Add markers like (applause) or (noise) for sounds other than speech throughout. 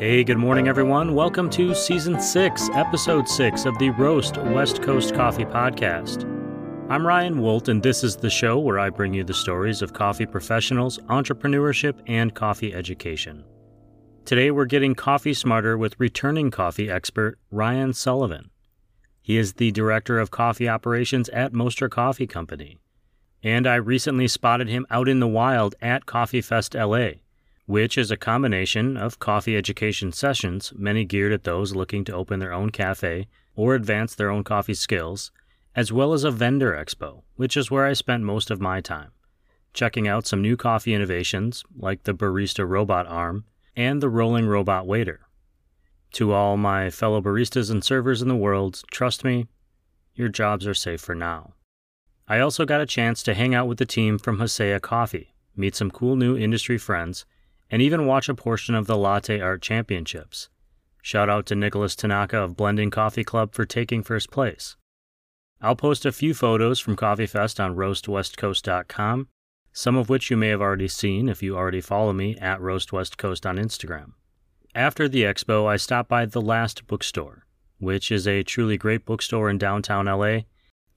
Hey, good morning, everyone. Welcome to Season 6, Episode 6 of the Roast West Coast Coffee Podcast. I'm Ryan Woldt, and this is the show where I bring you the stories of coffee professionals, entrepreneurship, and coffee education. Today, we're getting coffee smarter with returning coffee expert Ryan Sullivan. He is the Director of Coffee Operations at Mostra Coffee Company. And I recently spotted him out in the wild at Coffee Fest LA which is a combination of coffee education sessions, many geared at those looking to open their own cafe or advance their own coffee skills, as well as a vendor expo, which is where I spent most of my time, checking out some new coffee innovations like the barista robot arm and the rolling robot waiter. To all my fellow baristas and servers in the world, trust me, your jobs are safe for now. I also got a chance to hang out with the team from Haseya Coffee, meet some cool new industry friends, and even watch a portion of the Latte Art Championships. Shout out to Nicholas Tanaka of Blendin Coffee Club for taking first place. I'll post a few photos from Coffee Fest on roastwestcoast.com, some of which you may have already seen if you already follow me at roastwestcoast on Instagram. After the expo, I stopped by The Last Bookstore, which is a truly great bookstore in downtown LA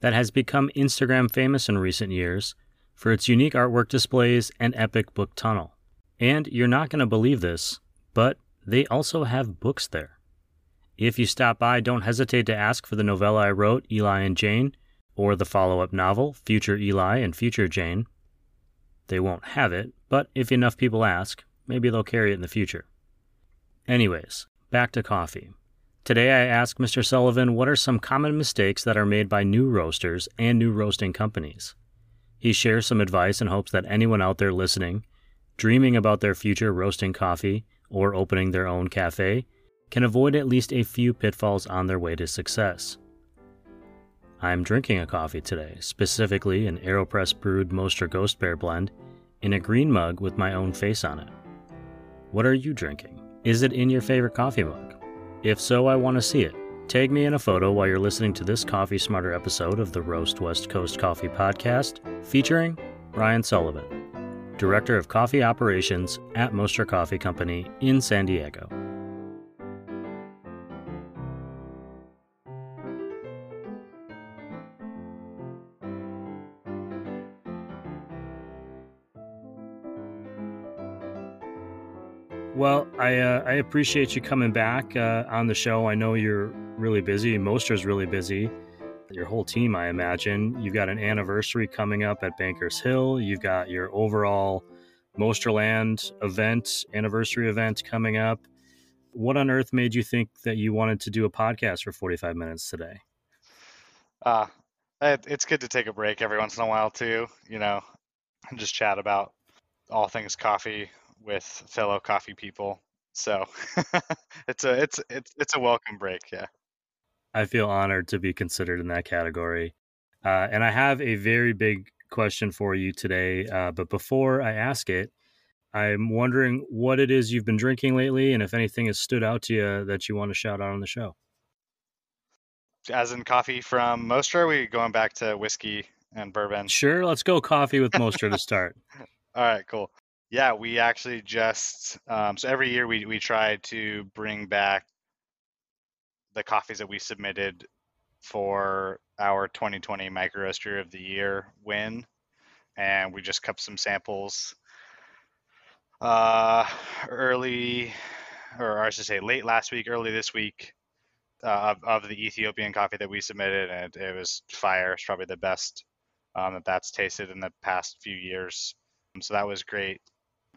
that has become Instagram famous in recent years for its unique artwork displays and epic book tunnel. And you're not going to believe this, but they also have books there. If you stop by, don't hesitate to ask for the novella I wrote, Eli and Jane, or the follow up novel, Future Eli and Future Jane. They won't have it, but if enough people ask, maybe they'll carry it in the future. Anyways, back to coffee. Today I ask Mr. Sullivan what are some common mistakes that are made by new roasters and new roasting companies. He shares some advice and hopes that anyone out there listening dreaming about their future roasting coffee or opening their own cafe can avoid at least a few pitfalls on their way to success. I'm drinking a coffee today, specifically an AeroPress brewed Mostra Ghost Bear blend, in a green mug with my own face on it. What are you drinking? Is it in your favorite coffee mug? If so, I want to see it. Tag me in a photo while you're listening to this Coffee Smarter episode of the Roast West Coast Coffee Podcast featuring Ryan Sullivan. Director of Coffee Operations at Mostra Coffee Company in San Diego. Well, I uh, I appreciate you coming back uh, on the show. I know you're really busy. Mostra's really busy your whole team, I imagine. You've got an anniversary coming up at Bankers Hill. You've got your overall Mostraland event, anniversary event coming up. What on earth made you think that you wanted to do a podcast for 45 minutes today? Uh, it's good to take a break every once in a while too, you know, and just chat about all things coffee with fellow coffee people. So (laughs) it's a it's it's it's a welcome break, yeah. I feel honored to be considered in that category. Uh, and I have a very big question for you today. Uh, but before I ask it, I'm wondering what it is you've been drinking lately and if anything has stood out to you that you want to shout out on the show. As in coffee from Mostra, we going back to whiskey and bourbon? Sure, let's go coffee with Mostra to start. (laughs) All right, cool. Yeah, we actually just um, so every year we we try to bring back the coffees that we submitted for our 2020 micro roaster of the year win. And we just kept some samples uh, early or I should say late last week early this week uh, of, of the Ethiopian coffee that we submitted. And it, it was fire. It's probably the best um, that that's tasted in the past few years. So that was great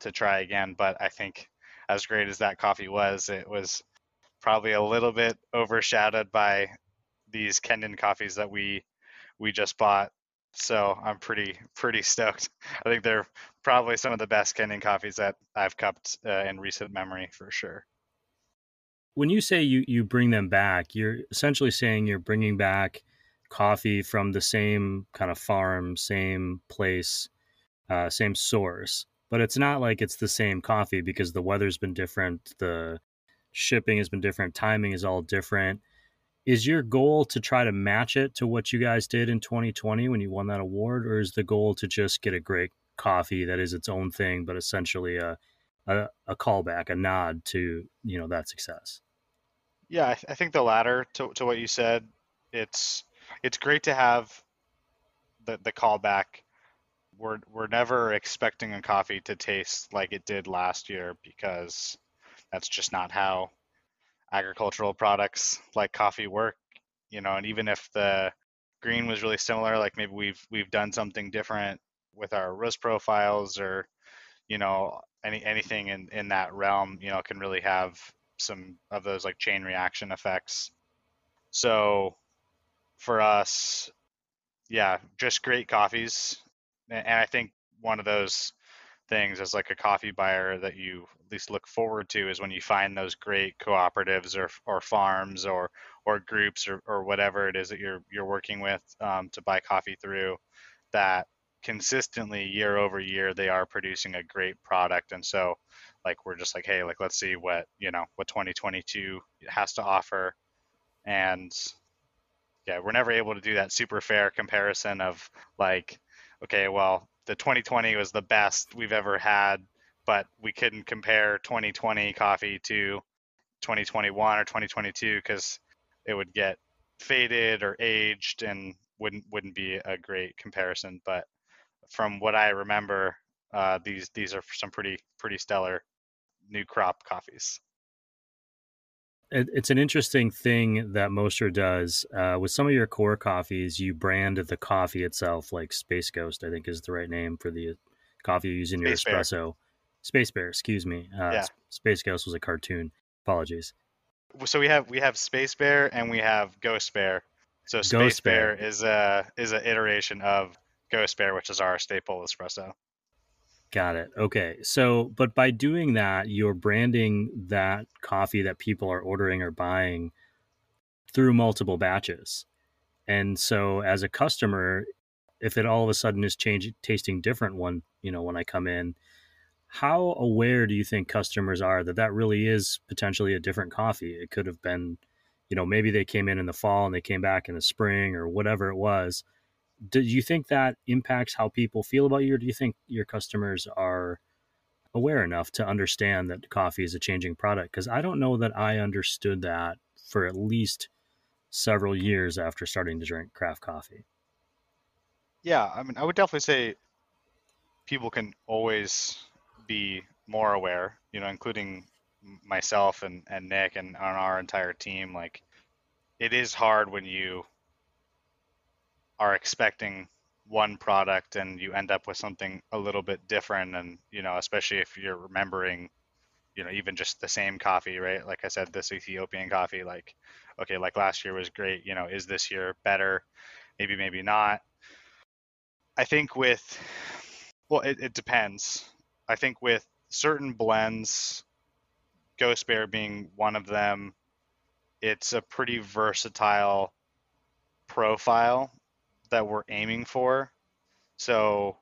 to try again. But I think as great as that coffee was it was probably a little bit overshadowed by these Kenyan coffees that we we just bought. So I'm pretty pretty stoked. (laughs) I think they're probably some of the best Kenyan coffees that I've cupped uh, in recent memory for sure. When you say you you bring them back, you're essentially saying you're bringing back coffee from the same kind of farm, same place, uh, same source. But it's not like it's the same coffee because the weather's been different, the shipping has been different, timing is all different. Is your goal to try to match it to what you guys did in 2020 when you won that award, or is the goal to just get a great coffee that is its own thing, but essentially a, a, a callback, a nod to you know that success. Yeah, I, th- I think the latter to, to what you said. It's it's great to have the the callback. We're we're never expecting a coffee to taste like it did last year because that's just not how agricultural products like coffee work. You know, and even if the green was really similar, like maybe we've we've done something different with our roast profiles or you know any anything in in that realm you know can really have some of those like chain reaction effects so for us yeah just great coffees and i think one of those things as like a coffee buyer that you at least look forward to is when you find those great cooperatives or or farms or or groups or, or whatever it is that you're you're working with um, to buy coffee through that consistently year over year they are producing a great product. And so like we're just like hey like let's see what you know what 2022 has to offer. And yeah we're never able to do that super fair comparison of like okay well the 2020 was the best we've ever had but we couldn't compare 2020 coffee to 2021 or 2022 because it would get faded or aged and wouldn't wouldn't be a great comparison but from what I remember, uh, these these are some pretty pretty stellar new crop coffees. It's an interesting thing that Mostra does uh, with some of your core coffees. You brand the coffee itself, like Space Ghost, I think is the right name for the coffee you use in your Space espresso. Bear. Space Bear, excuse me. Uh, yeah. Space Ghost was a cartoon. Apologies. So we have we have Space Bear and we have Ghost Bear. So Space Ghost Bear. Bear is a is an iteration of Ghost Bear, which is our staple espresso. Got it. Okay. So, but by doing that, you're branding that coffee that people are ordering or buying through multiple batches. And so, as a customer, if it all of a sudden is changing, tasting different one, you know, when I come in, how aware do you think customers are that that really is potentially a different coffee? It could have been, you know, maybe they came in in the fall and they came back in the spring or whatever it was do you think that impacts how people feel about you or do you think your customers are aware enough to understand that coffee is a changing product? Because i don't know that i understood that for at least several years after starting to drink craft coffee. Yeah i mean i would definitely say people can always be more aware you know including myself and, and nick and on our entire team. Like it is hard when you are expecting one product and you end up with something a little bit different and you know especially if you're remembering you know even just the same coffee right? Like i said this ethiopian coffee like okay like last year was great you know is this year better? Maybe maybe not. I think with well it, it depends. I think with certain blends ghost bear being one of them it's a pretty versatile profile that we're aiming for. So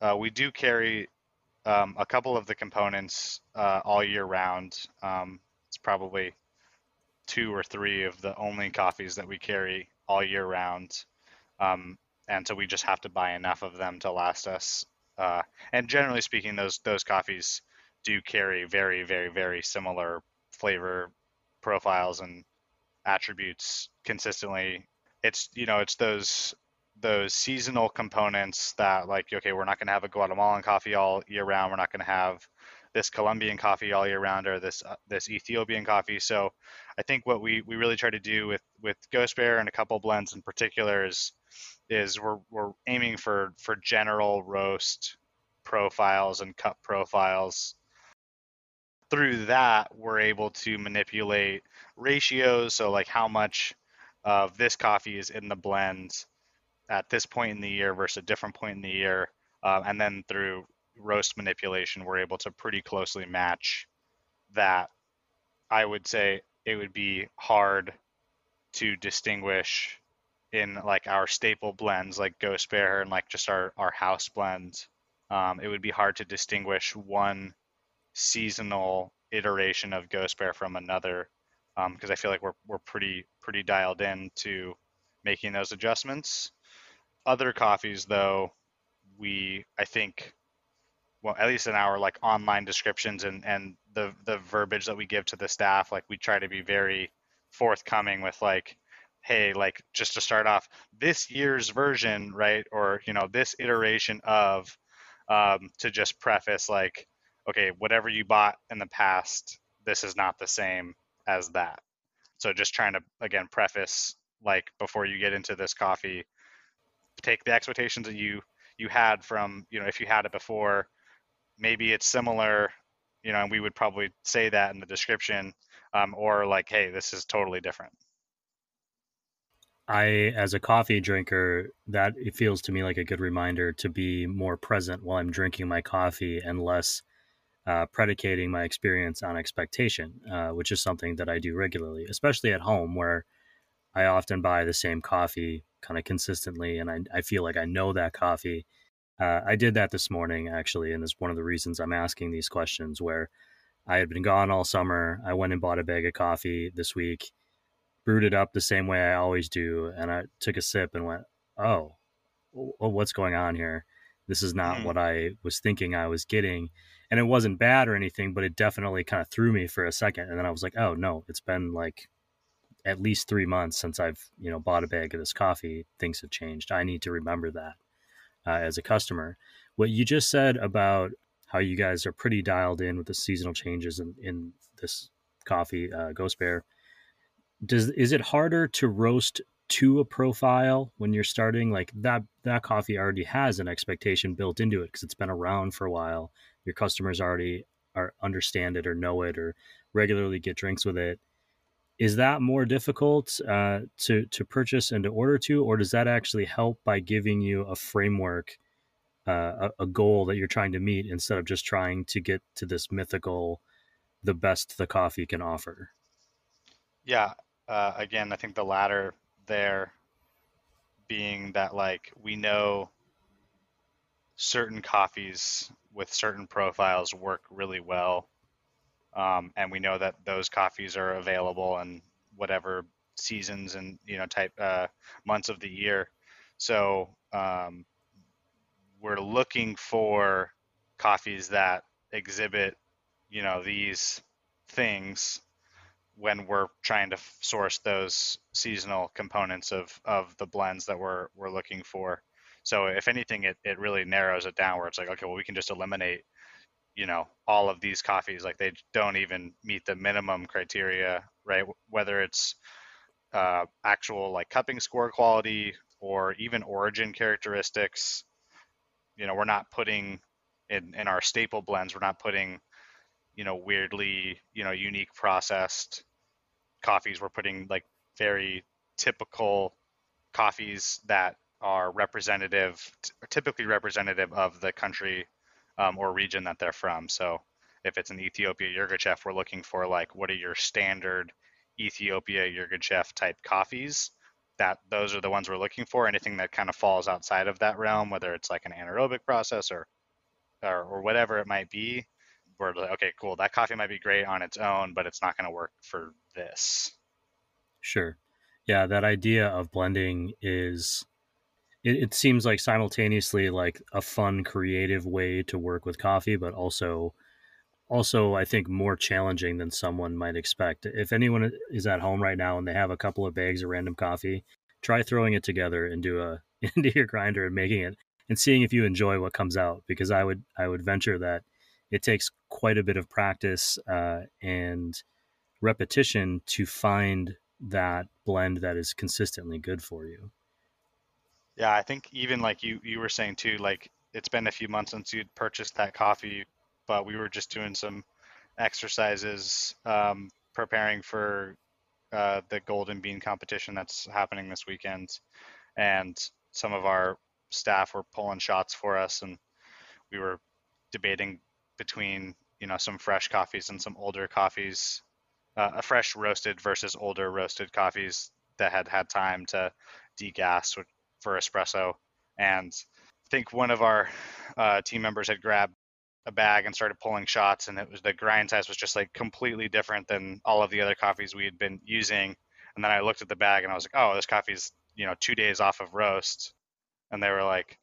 uh, we do carry um, a couple of the components uh, all year round. Um, it's probably two or three of the only coffees that we carry all year round. Um, and so we just have to buy enough of them to last us. Uh, and generally speaking, those those coffees do carry very, very, very similar flavor profiles and attributes consistently it's you know it's those those seasonal components that like okay we're not going to have a guatemalan coffee all year round. We're not going to have this colombian coffee all year round or this uh, this ethiopian coffee. So i think what we we really try to do with with ghost bear and a couple blends in particular is is we're we're aiming for for general roast profiles and cup profiles. Through that we're able to manipulate ratios. So like how much of this coffee is in the blends at this point in the year versus a different point in the year. Uh, and then through roast manipulation, we're able to pretty closely match that. I would say it would be hard to distinguish in like our staple blends like Ghost Bear and like just our, our house blends. Um, it would be hard to distinguish one seasonal iteration of Ghost Bear from another because um, I feel like we're we're pretty pretty dialed in to making those adjustments. Other coffees, though, we I think well, at least in our like online descriptions and and the the verbiage that we give to the staff, like we try to be very forthcoming with like, hey, like just to start off, this year's version, right, or you know this iteration of, um, to just preface like, okay, whatever you bought in the past, this is not the same as that. So just trying to again preface like before you get into this coffee, take the expectations that you you had from you know if you had it before maybe it's similar you know and we would probably say that in the description um, or like hey this is totally different i as a coffee drinker that it feels to me like a good reminder to be more present while i'm drinking my coffee and less uh, predicating my experience on expectation uh, which is something that i do regularly especially at home where i often buy the same coffee kind of consistently and I, I feel like i know that coffee uh, I did that this morning actually, and it's one of the reasons I'm asking these questions. Where I had been gone all summer, I went and bought a bag of coffee this week, brewed it up the same way I always do, and I took a sip and went, "Oh, what's going on here? This is not mm. what I was thinking I was getting." And it wasn't bad or anything, but it definitely kind of threw me for a second, and then I was like, "Oh no, it's been like." At least three months since I've you know bought a bag of this coffee, things have changed. I need to remember that uh, as a customer. What you just said about how you guys are pretty dialed in with the seasonal changes in, in this coffee, uh, Ghost Bear. Does is it harder to roast to a profile when you're starting? Like that that coffee already has an expectation built into it because it's been around for a while. Your customers already are understand it or know it or regularly get drinks with it is that more difficult uh, to to purchase and to order to, or does that actually help by giving you a framework, uh, a, a, goal that you're trying to meet instead of just trying to get to this mythical, the best the coffee can offer? Yeah, uh, again, I think the latter there being that like we know certain coffees with certain profiles work really well um, and we know that those coffees are available in whatever seasons and you know type uh, months of the year. So um, we're looking for coffees that exhibit you know these things when we're trying to source those seasonal components of of the blends that we're we're looking for. So if anything, it, it really narrows it down where it's like, okay, well, we can just eliminate you know all of these coffees. Like they don't even meet the minimum criteria right? Whether it's uh, actual like cupping score quality or even origin characteristics you know we're not putting in in our staple blends we're not putting you know weirdly you know unique processed coffees. We're putting like very typical coffees that are representative typically representative of the country um, or region that they're from. So if it's an Ethiopia Yirgacheffe, we're looking for like what are your standard Ethiopia Yirgacheffe type coffees. That those are the ones we're looking for. Anything that kind of falls outside of that realm, whether it's like an anaerobic process or or, or whatever it might be, we're like, okay, cool. That coffee might be great on its own, but it's not going to work for this. Sure. Yeah, that idea of blending is it, it seems like simultaneously like a fun creative way to work with coffee but also also i think more challenging than someone might expect. If anyone is at home right now and they have a couple of bags of random coffee try throwing it together into a (laughs) into your grinder and making it and seeing if you enjoy what comes out because i would i would venture that it takes quite a bit of practice uh, and repetition to find that blend that is consistently good for you yeah, I think even like you you were saying too, like it's been a few months since you'd purchased that coffee, but we were just doing some exercises um, preparing for uh, the Golden Bean competition that's happening this weekend, and some of our staff were pulling shots for us, and we were debating between you know some fresh coffees and some older coffees, uh, a fresh roasted versus older roasted coffees that had had time to degas, which for espresso. And I think one of our uh, team members had grabbed a bag and started pulling shots, and it was the grind size was just like completely different than all of the other coffees we had been using. And then I looked at the bag and I was like, oh, this coffee's you know two days off of roast. And they were like,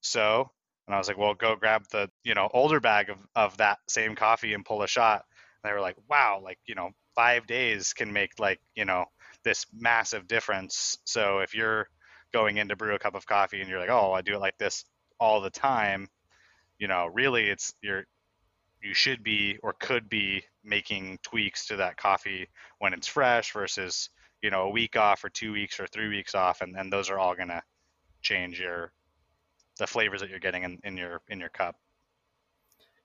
so. And I was like, well, go grab the, you know, older bag of, of that same coffee and pull a shot. And they were like, wow, like, you know, five days can make like, you know, this massive difference. So if you're going in to brew a cup of coffee and you're like, oh, I do it like this all the time, you know, really it's you're you should be or could be making tweaks to that coffee when it's fresh versus you know a week off or two weeks or three weeks off and, and those are all going to change your the flavors that you're getting in, in your in your cup.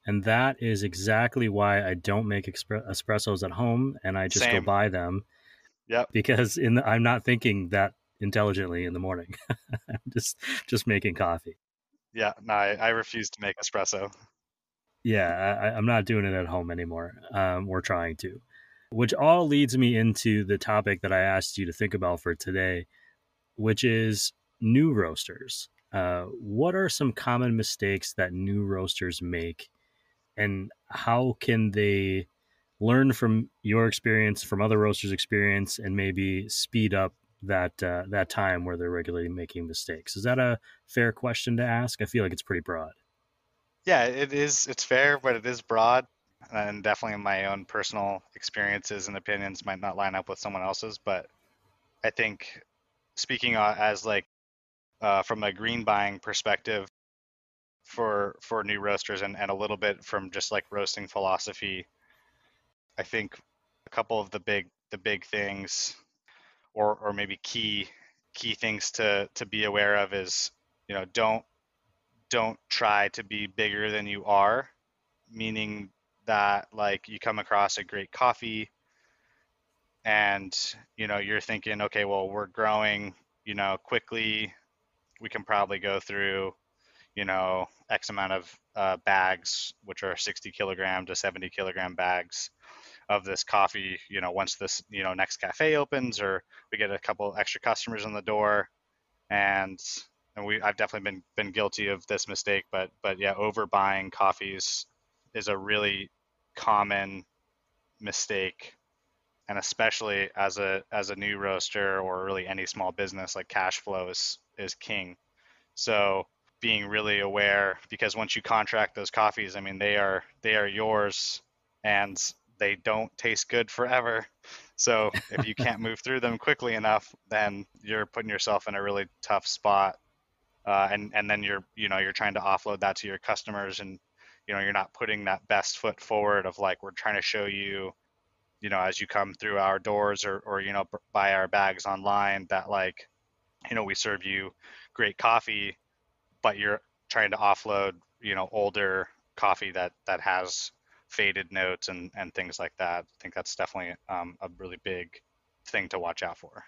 And that is exactly why i don't make espressos at home and i just Same. go buy them. Yep. Because in the, i'm not thinking that intelligently in the morning (laughs) just just making coffee yeah, no, I, I refuse to make espresso. Yeah, I, am not doing it at home anymore. Um, we're trying to, which all leads me into the topic that I asked you to think about for today, which is new roasters. Uh, what are some common mistakes that new roasters make, and how can they learn from your experience, from other roasters' experience, and maybe speed up that uh, that time where they're regularly making mistakes. Is that a fair question to ask? I feel like it's pretty broad. Yeah, it is. It's fair, but it is broad, and definitely my own personal experiences and opinions might not line up with someone else's. But I think speaking uh, as like uh, from a green buying perspective for for new roasters and, and a little bit from just like roasting philosophy, I think a couple of the big the big things or or maybe key key things to to be aware of is you know don't don't try to be bigger than you are meaning that like you come across a great coffee and you know you're thinking okay well we're growing you know quickly. We can probably go through you know x amount of uh, bags which are 60 kilogram to 70 kilogram bags of this coffee, you know, once this, you know, next cafe opens or we get a couple extra customers on the door. And and we I've definitely been been guilty of this mistake, but but yeah, overbuying coffees is a really common mistake. And especially as a as a new roaster or really any small business, like cash flow is is king. So being really aware because once you contract those coffees, I mean they are they are yours and they don't taste good forever. So if you can't move through them quickly enough, then you're putting yourself in a really tough spot. Uh, and and then you're you know you're trying to offload that to your customers, and you know you're not putting that best foot forward of like we're trying to show you, you know, as you come through our doors or or you know buy our bags online that like, you know, we serve you great coffee, but you're trying to offload you know older coffee that that has faded notes and, and things like that. I think that's definitely um, a really big thing to watch out for.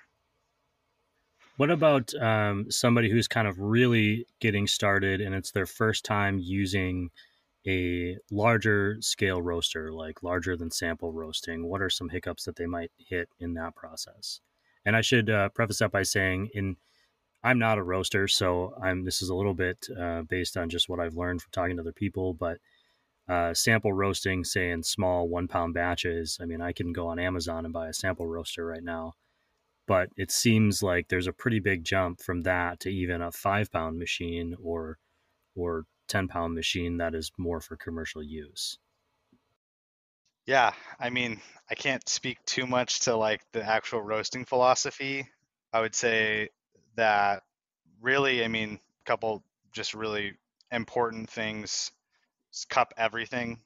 What about um, somebody who's kind of really getting started and it's their first time using a larger scale roaster, like larger than sample roasting? What are some hiccups that they might hit in that process? And I should uh, preface that by saying, in I'm not a roaster, so I'm this is a little bit uh, based on just what I've learned from talking to other people, but uh, sample roasting, say in small one pound batches. I mean, I can go on Amazon and buy a sample roaster right now, but it seems like there's a pretty big jump from that to even a five pound machine or or 10 pound machine that is more for commercial use. Yeah, I mean, I can't speak too much to like the actual roasting philosophy. I would say that really, I mean, a couple just really important things cup everything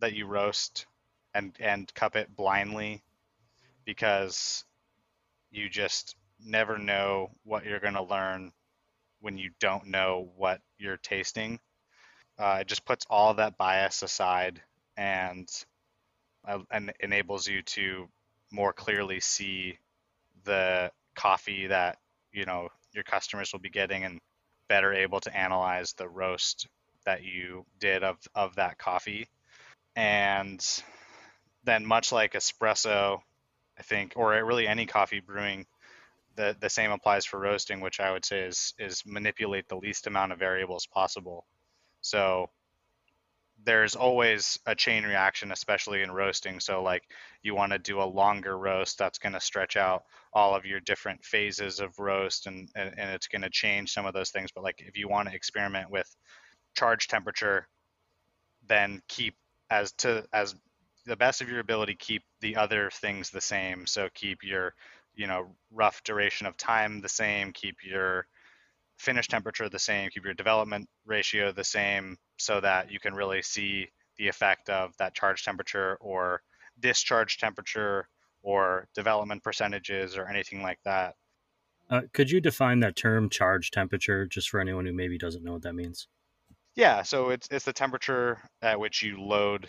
that you roast and and cup it blindly because you just never know what you're going to learn when you don't know what you're tasting. Uh, it just puts all that bias aside and uh, and enables you to more clearly see the coffee that you know your customers will be getting and better able to analyze the roast that you did of of that coffee, and then much like espresso, I think, or really any coffee brewing, the the same applies for roasting, which I would say is is manipulate the least amount of variables possible. So there's always a chain reaction, especially in roasting. So like you want to do a longer roast that's going to stretch out all of your different phases of roast and, and, and it's going to change some of those things. But like if you want to experiment with charge temperature, then keep as to as the best of your ability keep the other things the same. So keep your you know rough duration of time the same, keep your finish temperature the same, keep your development ratio the same, so that you can really see the effect of that charge temperature or discharge temperature or development percentages or anything like that. Uh, could you define that term charge temperature just for anyone who maybe doesn't know what that means? Yeah, so it's it's the temperature at which you load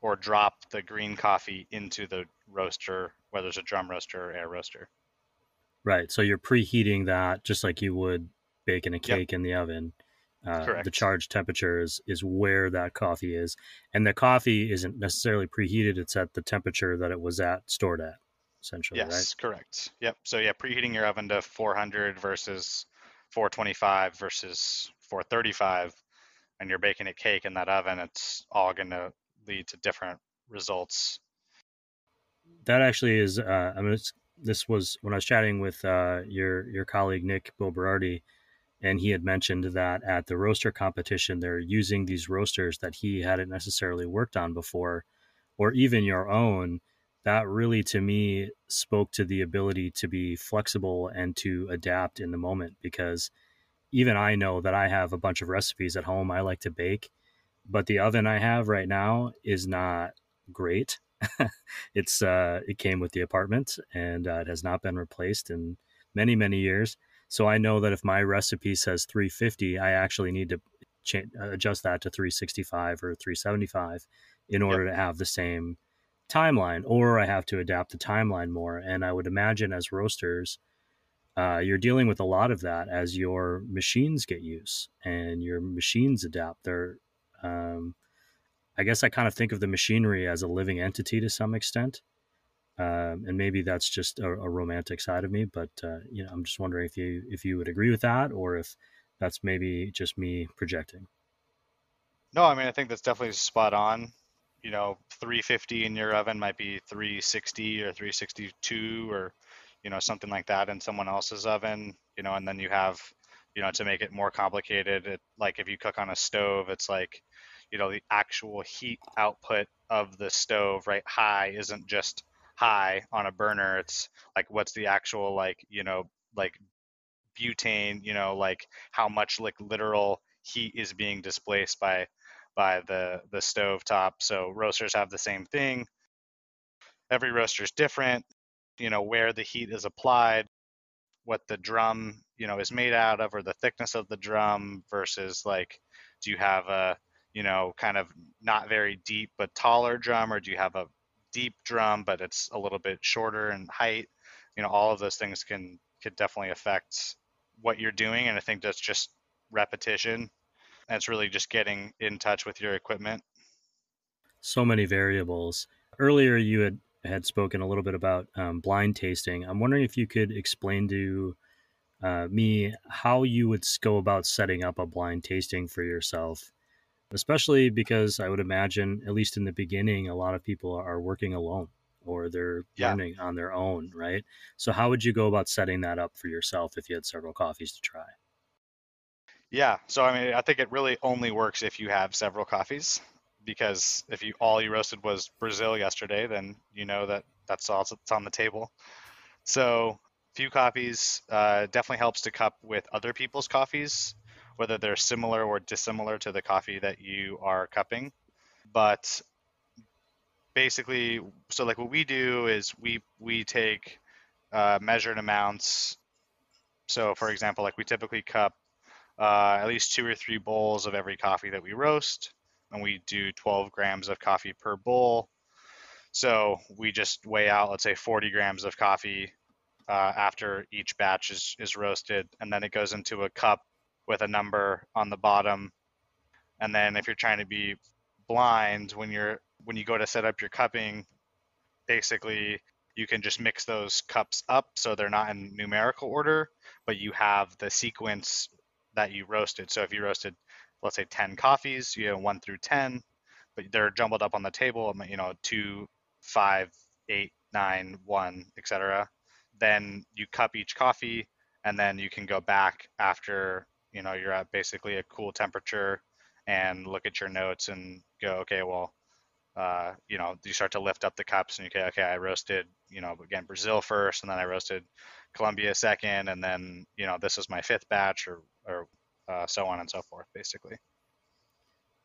or drop the green coffee into the roaster, whether it's a drum roaster or air roaster. Right. So you're preheating that just like you would baking a cake yep. in the oven. Uh, Correct. The charge temperature is, is where that coffee is. And the coffee isn't necessarily preheated, it's at the temperature that it was at stored at, essentially. Yes, right? correct. Yep. So, yeah, preheating your oven to 400 versus 425 versus 435, and you're baking a cake in that oven, it's all going to lead to different results. That actually is, uh, I mean, this was when I was chatting with uh, your your colleague Nick Boberardi and he had mentioned that at the roaster competition they're using these roasters that he hadn't necessarily worked on before or even your own that really to me spoke to the ability to be flexible and to adapt in the moment because even I know that I have a bunch of recipes at home I like to bake but the oven I have right now is not great (laughs) it's uh it came with the apartment and uh, it has not been replaced in many many years so I know that if my recipe says 350, I actually need to adjust that to 365 or 375 in order yep. to have the same timeline, or I have to adapt the timeline more. And I would imagine as roasters, uh, you're dealing with a lot of that as your machines get used and your machines adapt. They're, um, I guess I kind of think of the machinery as a living entity to some extent. Um, and maybe that's just a, a, romantic side of me, but uh, you know, I'm just wondering if you if you would agree with that, or if that's maybe just me projecting. No, I mean I think that's definitely spot on. You know, 350 in your oven might be 360 or 362 or you know something like that in someone else's oven. You know, and then you have you know to make it more complicated. It, like if you cook on a stove, it's like you know the actual heat output of the stove right high isn't just high on a burner it's like what's the actual like you know like butane you know like how much like literal heat is being displaced by by the the stove top so roasters have the same thing every roaster is different you know where the heat is applied what the drum you know is made out of or the thickness of the drum versus like do you have a you know kind of not very deep but taller drum or do you have a deep drum, but it's a little bit shorter in height. You know, all of those things can could definitely affect what you're doing, and I think that's just repetition. that's really just getting in touch with your equipment. So many variables. Earlier, you had had spoken a little bit about um, blind tasting. I'm wondering if you could explain to uh, me how you would go about setting up a blind tasting for yourself especially because I would imagine, at least in the beginning, a lot of people are working alone or they're yeah. learning on their own, right? So, how would you go about setting that up for yourself if you had several coffees to try? Yeah, so I mean, I think it really only works if you have several coffees, because if you all you roasted was Brazil yesterday, then you know that that's all that's on the table. So, few coffees uh, definitely helps to cup with other people's coffees whether they're similar or dissimilar to the coffee that you are cupping. But basically, so like what we do is we we take uh, measured amounts. So for example, like we typically cup uh, at least two or three bowls of every coffee that we roast, and we do 12 grams of coffee per bowl. So we just weigh out, let's say, 40 grams of coffee uh, after each batch is, is roasted, and then it goes into a cup with a number on the bottom. And then if you're trying to be blind when you're when you go to set up your cupping, basically you can just mix those cups up so they're not in numerical order, but you have the sequence that you roasted. So if you roasted, let's say 10 coffees, you know, one through 10, but they're jumbled up on the table, you know, two, five, eight, nine, one, etc. Then you cup each coffee, and then you can go back after you know you're at basically a cool temperature and look at your notes and go, okay, well, uh, you know, you start to lift up the cups and you okay, okay, I roasted, you know, again Brazil first, and then I roasted Colombia second, and then you know this is my fifth batch, or or uh, so on and so forth, basically.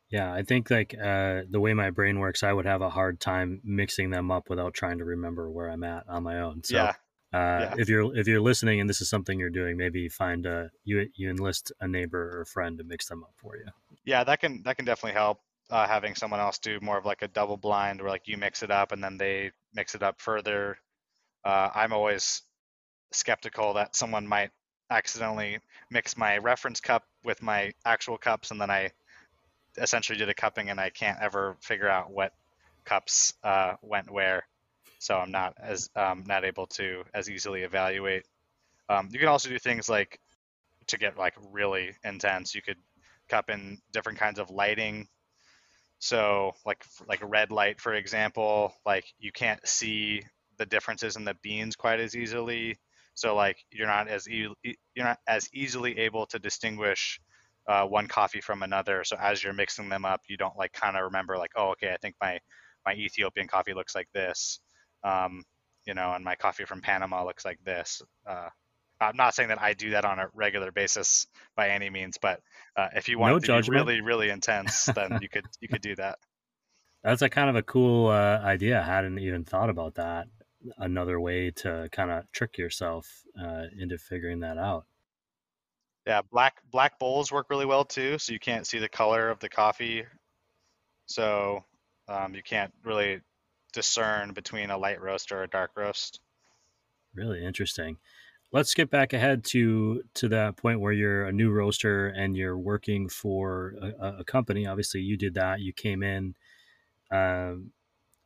Yeah, I think like uh, the way my brain works, I would have a hard time mixing them up without trying to remember where I'm at on my own. So, yeah. Uh, Yeah. if you're if you're listening and this is something you're doing, maybe find a you you enlist a neighbor or a friend to mix them up for you. Yeah, that can that can definitely help. Uh, having someone else do more of like a double blind, where like you mix it up and then they mix it up further. Uh, I'm always skeptical that someone might accidentally mix my reference cup with my actual cups, and then I essentially did a cupping and I can't ever figure out what cups uh, went where. So I'm not as um, not able to as easily evaluate. Um, you can also do things like to get like really intense. You could cup in different kinds of lighting. So like like red light, for example, like you can't see the differences in the beans quite as easily. So like you're not as e- you're not as easily able to distinguish uh, one coffee from another. So as you're mixing them up, you don't like kind of remember like, oh, okay, I think my my Ethiopian coffee looks like this, um, you know, and my coffee from Panama looks like this. Uh, I'm not saying that I do that on a regular basis by any means, but uh, if you want No to judgment. be really really intense, then you could you could do that. (laughs) That's a kind of a cool uh, idea. I hadn't even thought about that. Another way to kind of trick yourself uh, into figuring that out. Yeah, black black bowls work really well too, so you can't see the color of the coffee, so um, you can't really discern between a light roast or a dark roast. Really interesting. Let's get back ahead to to that point where you're a new roaster and you're working for a, a company. Obviously, you did that. You came in um,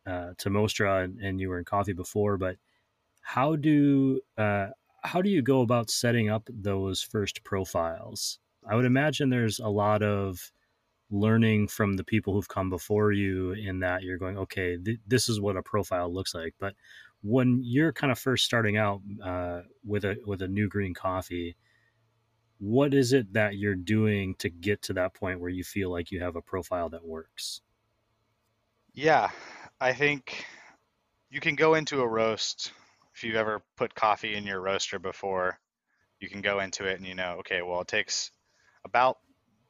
uh, to Mostra and, and you were in coffee before, but how do uh, how do you go about setting up those first profiles? I would imagine there's a lot of learning from the people who've come before you in that you're going, okay, th- this is what a profile looks like. But when you're kind of first starting out uh, with a with a new green coffee, what is it that you're doing to get to that point where you feel like you have a profile that works? Yeah, I think you can go into a roast if you've ever put coffee in your roaster before. You can go into it and you know, okay, well, it takes about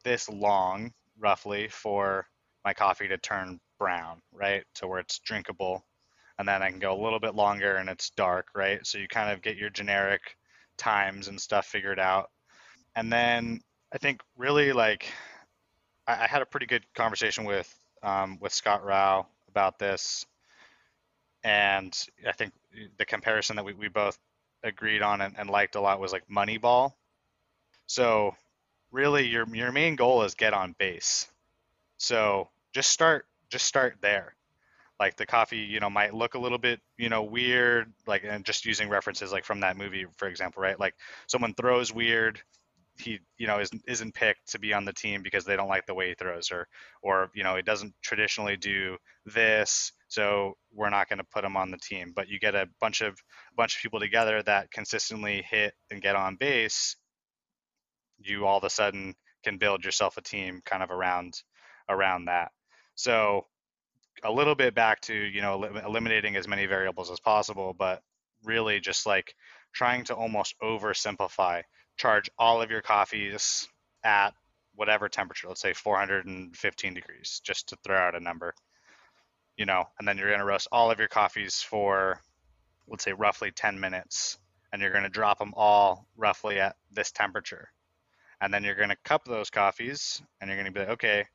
this long, roughly, for my coffee to turn brown, right? To where it's drinkable. And then I can go a little bit longer and it's dark, right? So you kind of get your generic times and stuff figured out. And then I think really like I, I had a pretty good conversation with um, with Scott Rao about this, and I think the comparison that we, we both agreed on and, and liked a lot was like Moneyball. So really, your your main goal is get on base. So just start just start there. Like the coffee, you know, might look a little bit, you know, weird. Like and just using references like from that movie, for example, right? Like someone throws weird, he you know isn't isn't picked to be on the team because they don't like the way he throws or or you know he doesn't traditionally do this so we're not going to put him on the team. But you get a bunch of a bunch of people together that consistently hit and get on base you all of a sudden can build yourself a team kind of around around that. So a little bit back to you know eliminating as many variables as possible but really just like trying to almost oversimplify charge all of your coffees at whatever temperature let's say 415 degrees just to throw out a number you know and then you're going to roast all of your coffees for let's say roughly 10 minutes and you're going to drop them all roughly at this temperature. And then you're going to cup those coffees and you're going to be like okay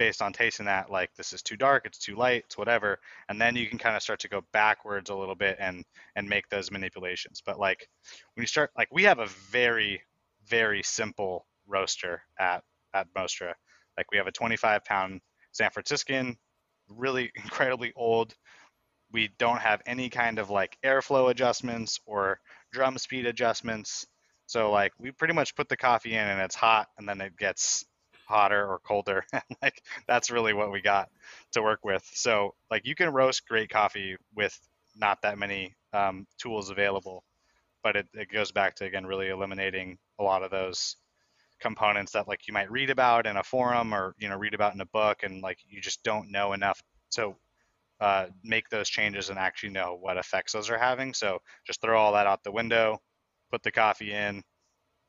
based on tasting that like this is too dark it's too light it's whatever and then you can kind of start to go backwards a little bit and and make those manipulations. But like when you start like we have a very very simple roaster at at Mostra. Like we have a 25 pound San Franciscan really (laughs) incredibly old. We don't have any kind of like airflow adjustments or drum speed adjustments. So like we pretty much put the coffee in and it's hot and then it gets hotter or colder (laughs) like that's really what we got to work with. So like you can roast great coffee with not that many um, tools available but it, it goes back to again really eliminating a lot of those components that like you might read about in a forum or you know read about in a book and like you just don't know enough to uh, make those changes and actually know what effects those are having. So just throw all that out the window put the coffee in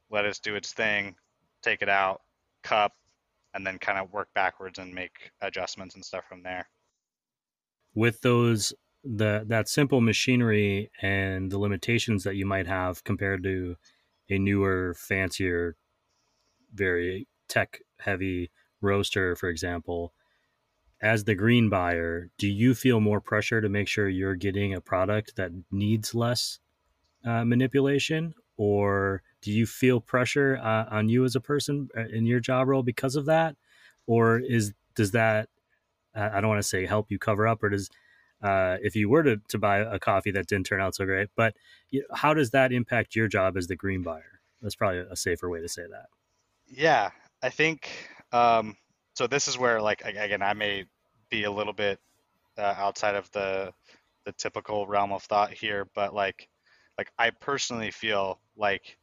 let it do its thing take it out cup and then kind of work backwards and make adjustments and stuff from there with those the that simple machinery and the limitations that you might have compared to a newer fancier very tech heavy roaster, for example, as the green buyer, do you feel more pressure to make sure you're getting a product that needs less uh, manipulation? Or do you feel pressure uh, on you as a person uh, in your job role because of that? Or is does that I don't want to say help you cover up, or does uh, if you were to, to buy a coffee that didn't turn out so great, but you know, how does that impact your job as the green buyer? That's probably a safer way to say that. Yeah, I think um, so. This is where, like, again, I may be a little bit uh, outside of the the typical realm of thought here, but like, like I personally feel like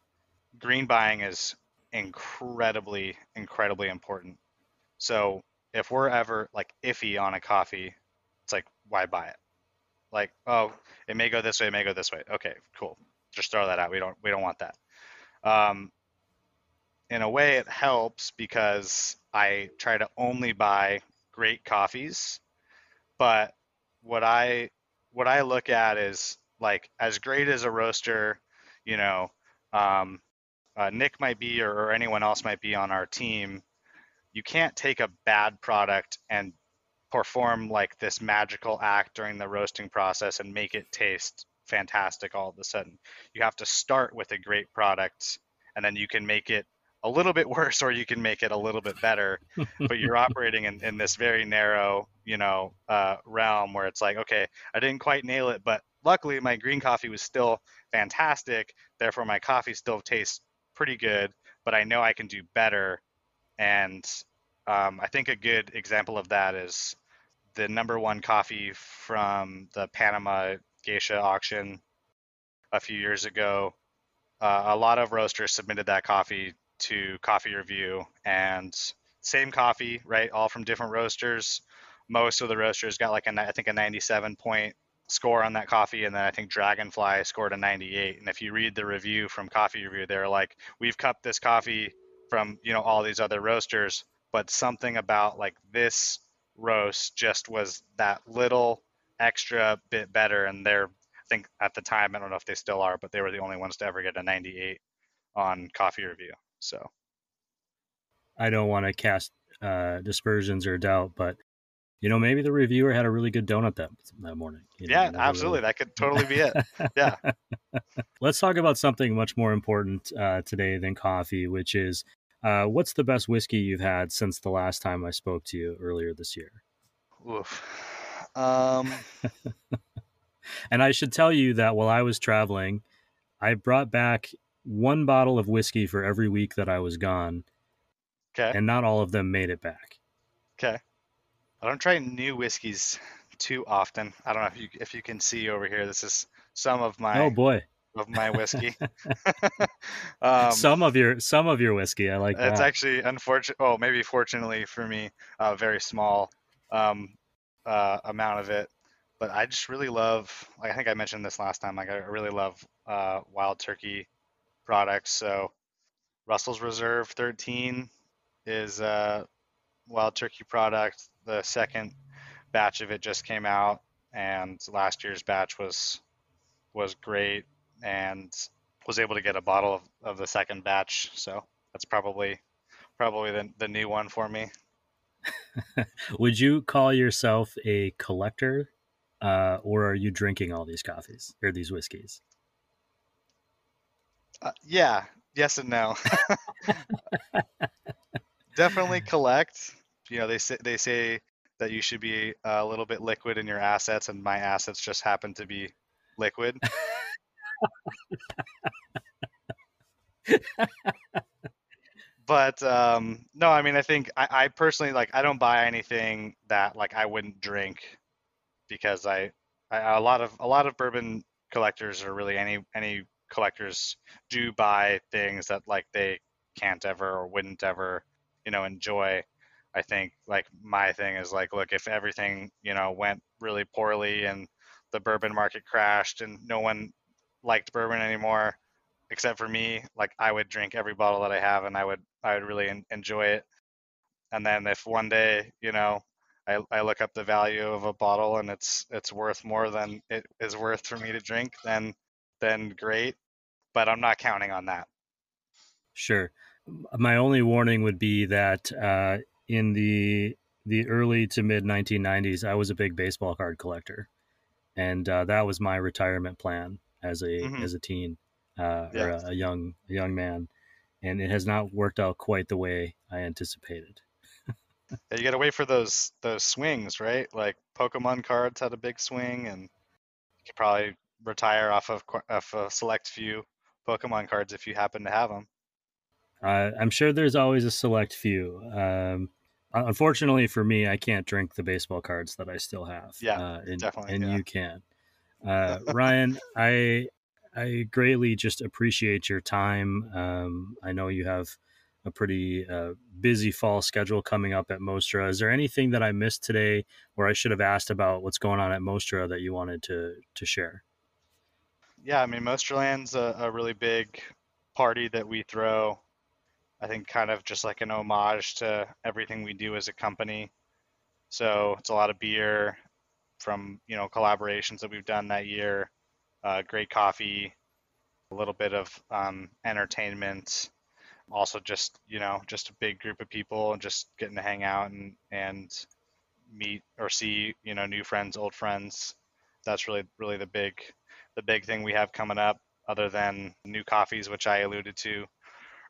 green buying is incredibly, incredibly important. So if we're ever like iffy on a coffee, it's like why buy it? Like, oh, it may go this way, it may go this way. Okay, cool. Just throw that out. We don't we don't want that. Um, in a way it helps because I try to only buy great coffees. But what I what I look at is like as great as a roaster, you know, um, uh, Nick might be or, or anyone else might be on our team. You can't take a bad product and perform like this magical act during the roasting process and make it taste fantastic all of a sudden. You have to start with a great product and then you can make it a little bit (laughs) worse or you can make it a little bit better (laughs) but you're operating in, in this very narrow you know uh, realm where it's like okay i didn't quite nail it but luckily my green coffee was still fantastic therefore my coffee still tastes pretty good but i know i can do better and um, i think a good example of that is the number one coffee from the panama geisha auction a few years ago uh, a lot of roasters submitted that coffee to coffee review and same coffee, right? All from different roasters. Most of the roasters got like a, I think a 97 point score on that coffee, and then I think Dragonfly scored a 98. And if you read the review from Coffee Review, they're like, "We've cupped this coffee from you know all these other roasters, but something about like this roast just was that little extra bit better." And they're, I think at the time, I don't know if they still are, but they were the only ones to ever get a 98 on Coffee Review. So I don't want to cast uh, dispersions or doubt, but you know, maybe the reviewer had a really good donut that that morning. You yeah, absolutely. Really... That could totally be it. (laughs) Yeah. (laughs) Let's talk about something much more important uh, today than coffee, which is uh, what's the best whiskey you've had since the last time I spoke to you earlier this year? Oof. Um... (laughs) and I should tell you that while I was traveling, I brought back one bottle of whiskey for every week that I was gone. Okay. And not all of them made it back. Okay. I don't try new whiskeys too often. I don't know if you if you can see over here. This is some of my oh boy of my whiskey. (laughs) (laughs) um, some of your some of your whiskey. I like that. It's actually unfortunate. Oh, maybe fortunately for me, a very small um, uh, amount of it. But I just really love. Like I think I mentioned this last time. Like I really love uh, Wild Turkey products. So Russell's Reserve 13 is a wild turkey product. The second batch of it just came out, and last year's batch was was great, and was able to get a bottle of, of the second batch. So that's probably probably the, the new one for me. (laughs) Would you call yourself a collector, uh, or are you drinking all these coffees or these whiskeys? Uh, yeah, yes and no. (laughs) (laughs) Definitely collect. You know, they say they say that you should be a little bit liquid in your assets, and my assets just happen to be liquid. (laughs) but um, no, I mean, I think I, I, personally like I don't buy anything that like I wouldn't drink because I, I a lot of a lot of bourbon collectors or really any any collectors do buy things that like they can't ever or wouldn't ever, you know, enjoy. I think like my thing is like, look, if everything, you know, went really poorly and the bourbon market crashed and no one liked bourbon anymore except for me, like I would drink every bottle that I have and I would I would really enjoy it. And then if one day, you know, I, I look up the value of a bottle and it's it's worth more than it is worth for me to drink, then then great. But I'm not counting on that. Sure. My only warning would be that uh, in the the early to mid 1990s, I was a big baseball card collector, and uh, that was my retirement plan as a mm-hmm. as a teen uh, yeah. or a, a, young a young man, and it has not worked out quite the way I anticipated. you got to wait for those those swings, right? Like Pokemon cards had a big swing, and you could probably retire off of off a select few Pokemon cards if you happen to have them. Uh, I'm sure there's always a select few. Um, unfortunately for me, I can't drink the baseball cards that I still have. Yeah, uh, and, definitely. And yeah. you can. Uh, (laughs) Ryan, I I greatly just appreciate your time. Um, I know you have a pretty uh, busy fall schedule coming up at Mostra. Is there anything that I missed today, or I should have asked about what's going on at Mostra that you wanted to to share? Yeah, I mean, Mostraland's a, a really big party that we throw. I think kind of just like an homage to everything we do as a company. So it's a lot of beer from you know collaborations that we've done that year uh, great coffee, a little bit of um, entertainment, also just you know just a big group of people and just getting to hang out and and meet or see you know new friends, old friends. That's really really the big the big thing we have coming up, other than new coffees, which I alluded to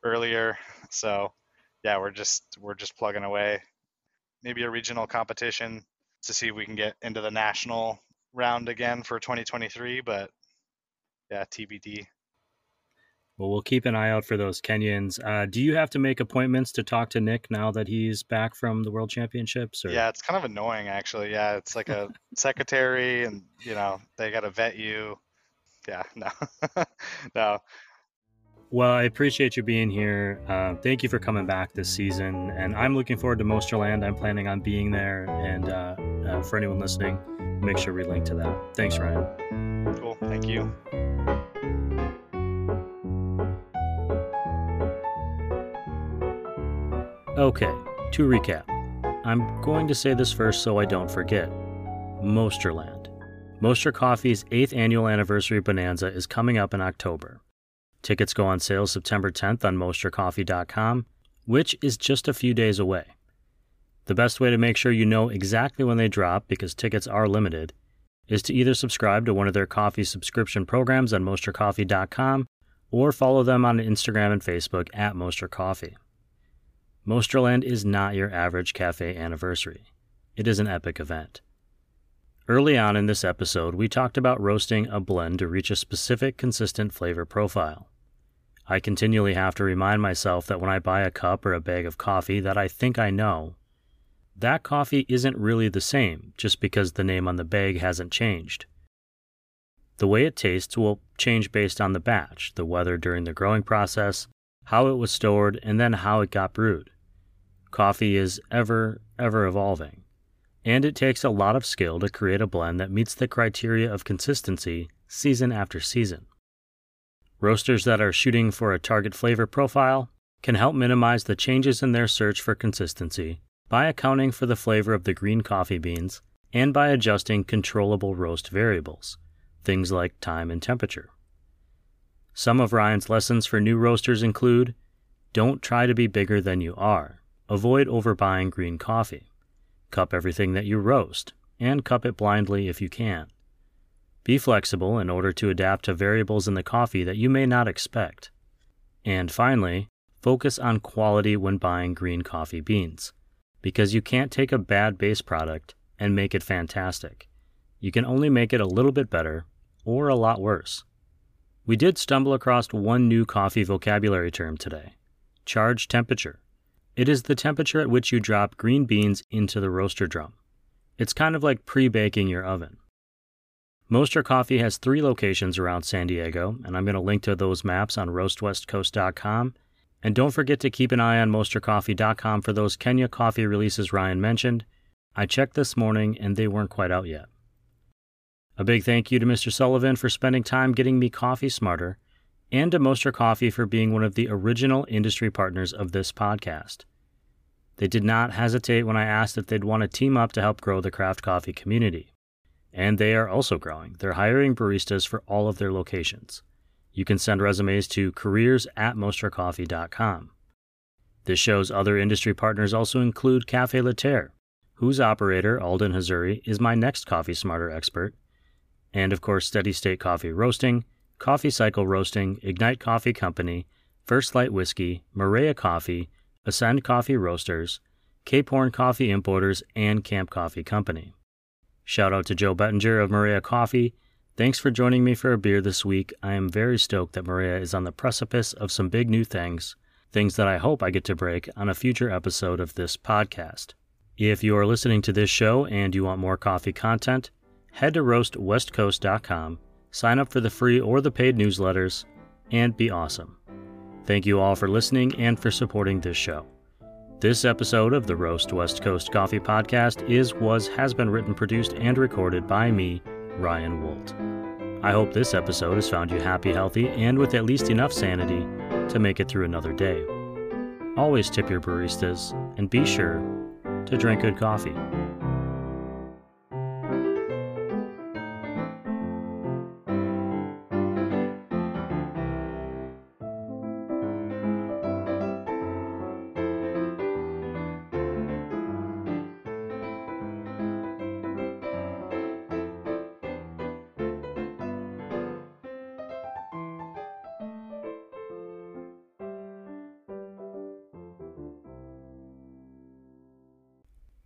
earlier. So yeah, we're just we're just plugging away. Maybe a regional competition to see if we can get into the national round again for 2023, but yeah, TBD. Well, we'll keep an eye out for those Kenyans. Uh, do you have to make appointments to talk to Nick now that he's back from the World Championships? Or? Yeah, it's kind of annoying actually. Yeah, it's like a (laughs) secretary, and you know they got to vet you. Yeah, no, (laughs) no. Well, I appreciate you being here. Uh, thank you for coming back this season, and I'm looking forward to Mostraland. I'm planning on being there, and uh, uh, for anyone listening, make sure we link to that. Thanks, Ryan. Cool. Thank you. Okay, to recap, I'm going to say this first so I don't forget. Mostraland. Mostra Coffee's 8th annual anniversary bonanza is coming up in October. Tickets go on sale September 10th on mostracoffee.com, which is just a few days away. The best way to make sure you know exactly when they drop, because tickets are limited, is to either subscribe to one of their coffee subscription programs on mostracoffee.com or follow them on Instagram and Facebook at Mostra Coffee. Mostraland is not your average cafe anniversary. It is an epic event. Early on in this episode, we talked about roasting a blend to reach a specific consistent flavor profile. I continually have to remind myself that when I buy a cup or a bag of coffee that I think I know, that coffee isn't really the same just because the name on the bag hasn't changed. The way it tastes will change based on the batch, the weather during the growing process, how it was stored, and then how it got brewed. Coffee is ever, ever evolving, and it takes a lot of skill to create a blend that meets the criteria of consistency season after season. Roasters that are shooting for a target flavor profile can help minimize the changes in their search for consistency by accounting for the flavor of the green coffee beans and by adjusting controllable roast variables, things like time and temperature. Some of Ryan's lessons for new roasters include don't try to be bigger than you are. Avoid overbuying green coffee. Cup everything that you roast, and cup it blindly if you can. Be flexible in order to adapt to variables in the coffee that you may not expect. And finally, focus on quality when buying green coffee beans, because you can't take a bad base product and make it fantastic. You can only make it a little bit better or a lot worse. We did stumble across one new coffee vocabulary term today charge temperature. It is the temperature at which you drop green beans into the roaster drum. It's kind of like pre baking your oven. Mostra Coffee has three locations around San Diego, and I'm going to link to those maps on roastwestcoast.com And don't forget to keep an eye on mostracoffee.com for those Kenya coffee releases Ryan mentioned. I checked this morning and they weren't quite out yet. A big thank you to Mr. Sullivan for spending time getting me coffee smarter, and to Mostra Coffee for being one of the original industry partners of this podcast. They did not hesitate when I asked if they'd want to team up to help grow the craft coffee community. And they are also growing. They're hiring baristas for all of their locations. You can send resumes to careers at mostracoffee.com. This show's other industry partners also include Cafe Laterre, whose operator, Alden Hazuri, is my next Coffee Smarter expert, and of course, Steady State Coffee Roasting, Coffee Cycle Roasting, Ignite Coffee Company, First Light Whiskey, Maria Coffee, Ascend Coffee Roasters, Cape Horn Coffee Importers, and Camp Coffee Company. Shout out to Joe Bettinger of Maria Coffee. Thanks for joining me for a beer this week. I am very stoked that Maria is on the precipice of some big new things, things that I hope I get to break on a future episode of this podcast. If you are listening to this show and you want more coffee content, head to roastwestcoast.com, sign up for the free or the paid newsletters, and be awesome. Thank you all for listening and for supporting this show. This episode of the Roast West Coast Coffee Podcast is, was, has been written, produced, and recorded by me, Ryan Woldt. I hope this episode has found you happy, healthy, and with at least enough sanity to make it through another day. Always tip your baristas, and be sure to drink good coffee.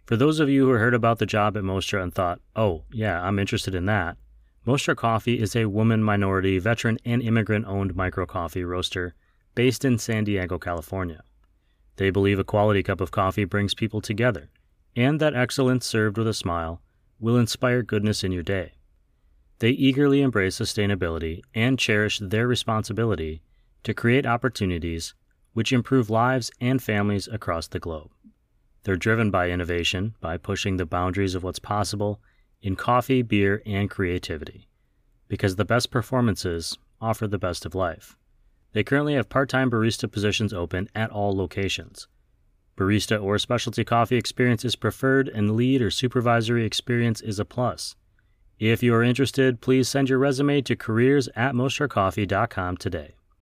For those of you who heard about the job at Mostra and thought, oh, yeah, I'm interested in that, Mostra Coffee is a woman minority, veteran, and immigrant owned micro coffee roaster based in San Diego, California. They believe a quality cup of coffee brings people together, and that excellence served with a smile will inspire goodness in your day. They eagerly embrace sustainability and cherish their responsibility to create opportunities which improve lives and families across the globe. They're driven by innovation, by pushing the boundaries of what's possible in coffee, beer, and creativity, because the best performances offer the best of life. They currently have part time barista positions open at all locations. Barista or specialty coffee experience is preferred, and lead or supervisory experience is a plus. If you are interested, please send your resume to careers at today.